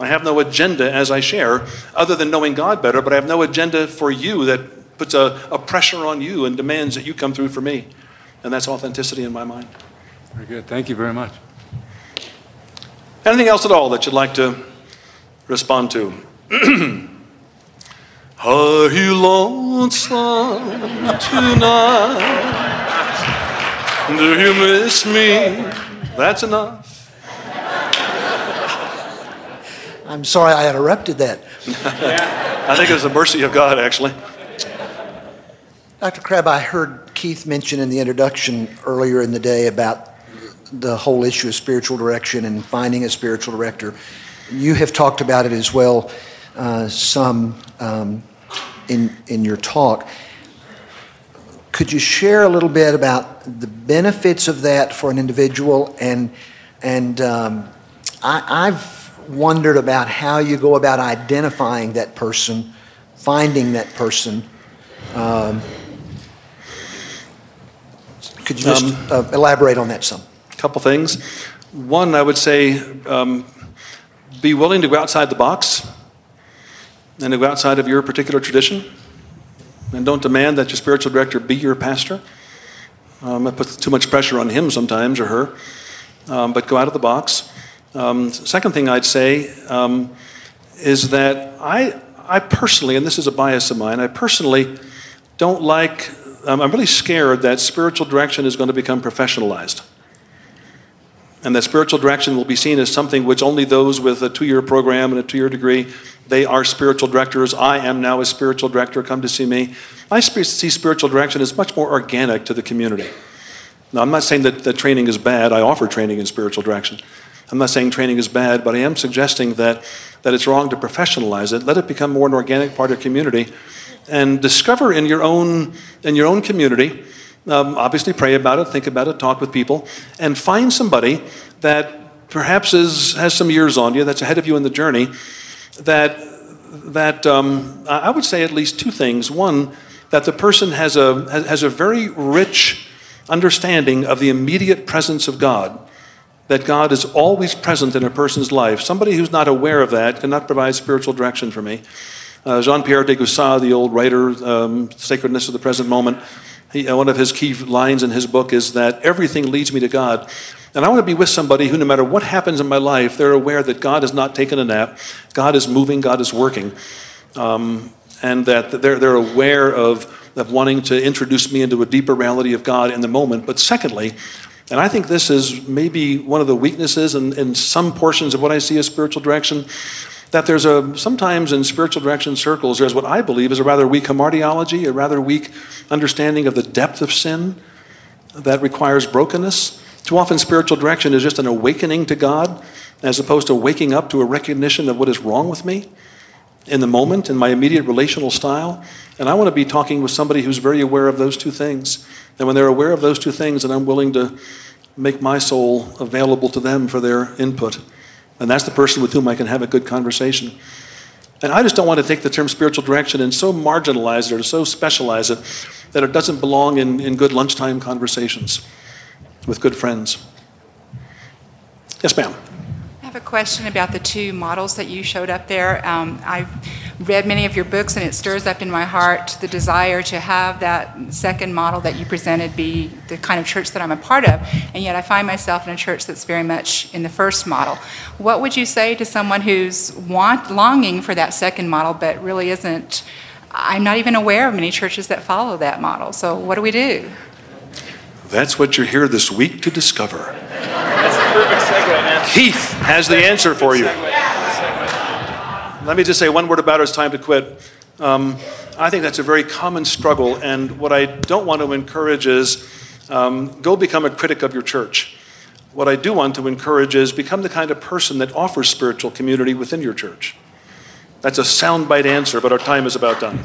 I have no agenda as I share, other than knowing God better, but I have no agenda for you that puts a, a pressure on you and demands that you come through for me. And that's authenticity in my mind. Very good. Thank you very much. Anything else at all that you'd like to respond to? Are you lonesome tonight? Do you miss me? That's enough. I'm sorry I interrupted that. I think it was the mercy of God, actually. Dr. Crabb, I heard Keith mention in the introduction earlier in the day about the whole issue of spiritual direction and finding a spiritual director. You have talked about it as well, uh, some um, in in your talk. Could you share a little bit about the benefits of that for an individual and and um, I, I've wondered about how you go about identifying that person, finding that person. Um, could you just um, uh, elaborate on that some? Couple things. One, I would say um, be willing to go outside the box and to go outside of your particular tradition. And don't demand that your spiritual director be your pastor. Um, that puts too much pressure on him sometimes or her. Um, but go out of the box. Um, second thing I'd say um, is that I, I personally, and this is a bias of mine, I personally don't like, um, I'm really scared that spiritual direction is going to become professionalized and that spiritual direction will be seen as something which only those with a two-year program and a two-year degree they are spiritual directors. I am now a spiritual director come to see me. I see spiritual direction as much more organic to the community. Now i'm not saying that, that training is bad. I offer training in spiritual direction. I'm not saying training is bad but i am suggesting that, that it's wrong to professionalize it. Let it become more an organic part of community and discover in your own in your own community um, obviously, pray about it, think about it, talk with people, and find somebody that perhaps is, has some years on you, that's ahead of you in the journey, that, that um, I would say at least two things. One, that the person has a, has a very rich understanding of the immediate presence of God, that God is always present in a person's life. Somebody who's not aware of that cannot provide spiritual direction for me. Uh, Jean Pierre de Caussade, the old writer, um, Sacredness of the Present Moment, he, uh, one of his key lines in his book is that everything leads me to God. And I want to be with somebody who, no matter what happens in my life, they're aware that God has not taken a nap, God is moving, God is working, um, and that they're, they're aware of, of wanting to introduce me into a deeper reality of God in the moment. But secondly, and I think this is maybe one of the weaknesses in, in some portions of what I see as spiritual direction, that there's a sometimes in spiritual direction circles, there's what I believe is a rather weak hamartiology, a rather weak understanding of the depth of sin that requires brokenness. Too often, spiritual direction is just an awakening to God as opposed to waking up to a recognition of what is wrong with me in the moment, in my immediate relational style. And I want to be talking with somebody who's very aware of those two things. And when they're aware of those two things, then I'm willing to make my soul available to them for their input. And that's the person with whom I can have a good conversation. And I just don't want to take the term spiritual direction and so marginalize it or so specialize it that it doesn't belong in, in good lunchtime conversations with good friends. Yes, ma'am. Have a question about the two models that you showed up there. Um, I've read many of your books, and it stirs up in my heart the desire to have that second model that you presented be the kind of church that I'm a part of. And yet, I find myself in a church that's very much in the first model. What would you say to someone who's want longing for that second model, but really isn't? I'm not even aware of many churches that follow that model. So, what do we do? That's what you're here this week to discover. That's a perfect segue, man. Keith has the answer for you. Let me just say one word about it. It's time to quit. Um, I think that's a very common struggle, and what I don't want to encourage is um, go become a critic of your church. What I do want to encourage is become the kind of person that offers spiritual community within your church. That's a soundbite answer, but our time is about done.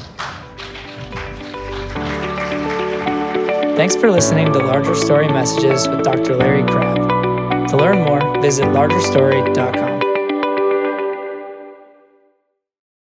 Thanks for listening to Larger Story Messages with Dr. Larry Crabb. To learn more, visit largerstory.com.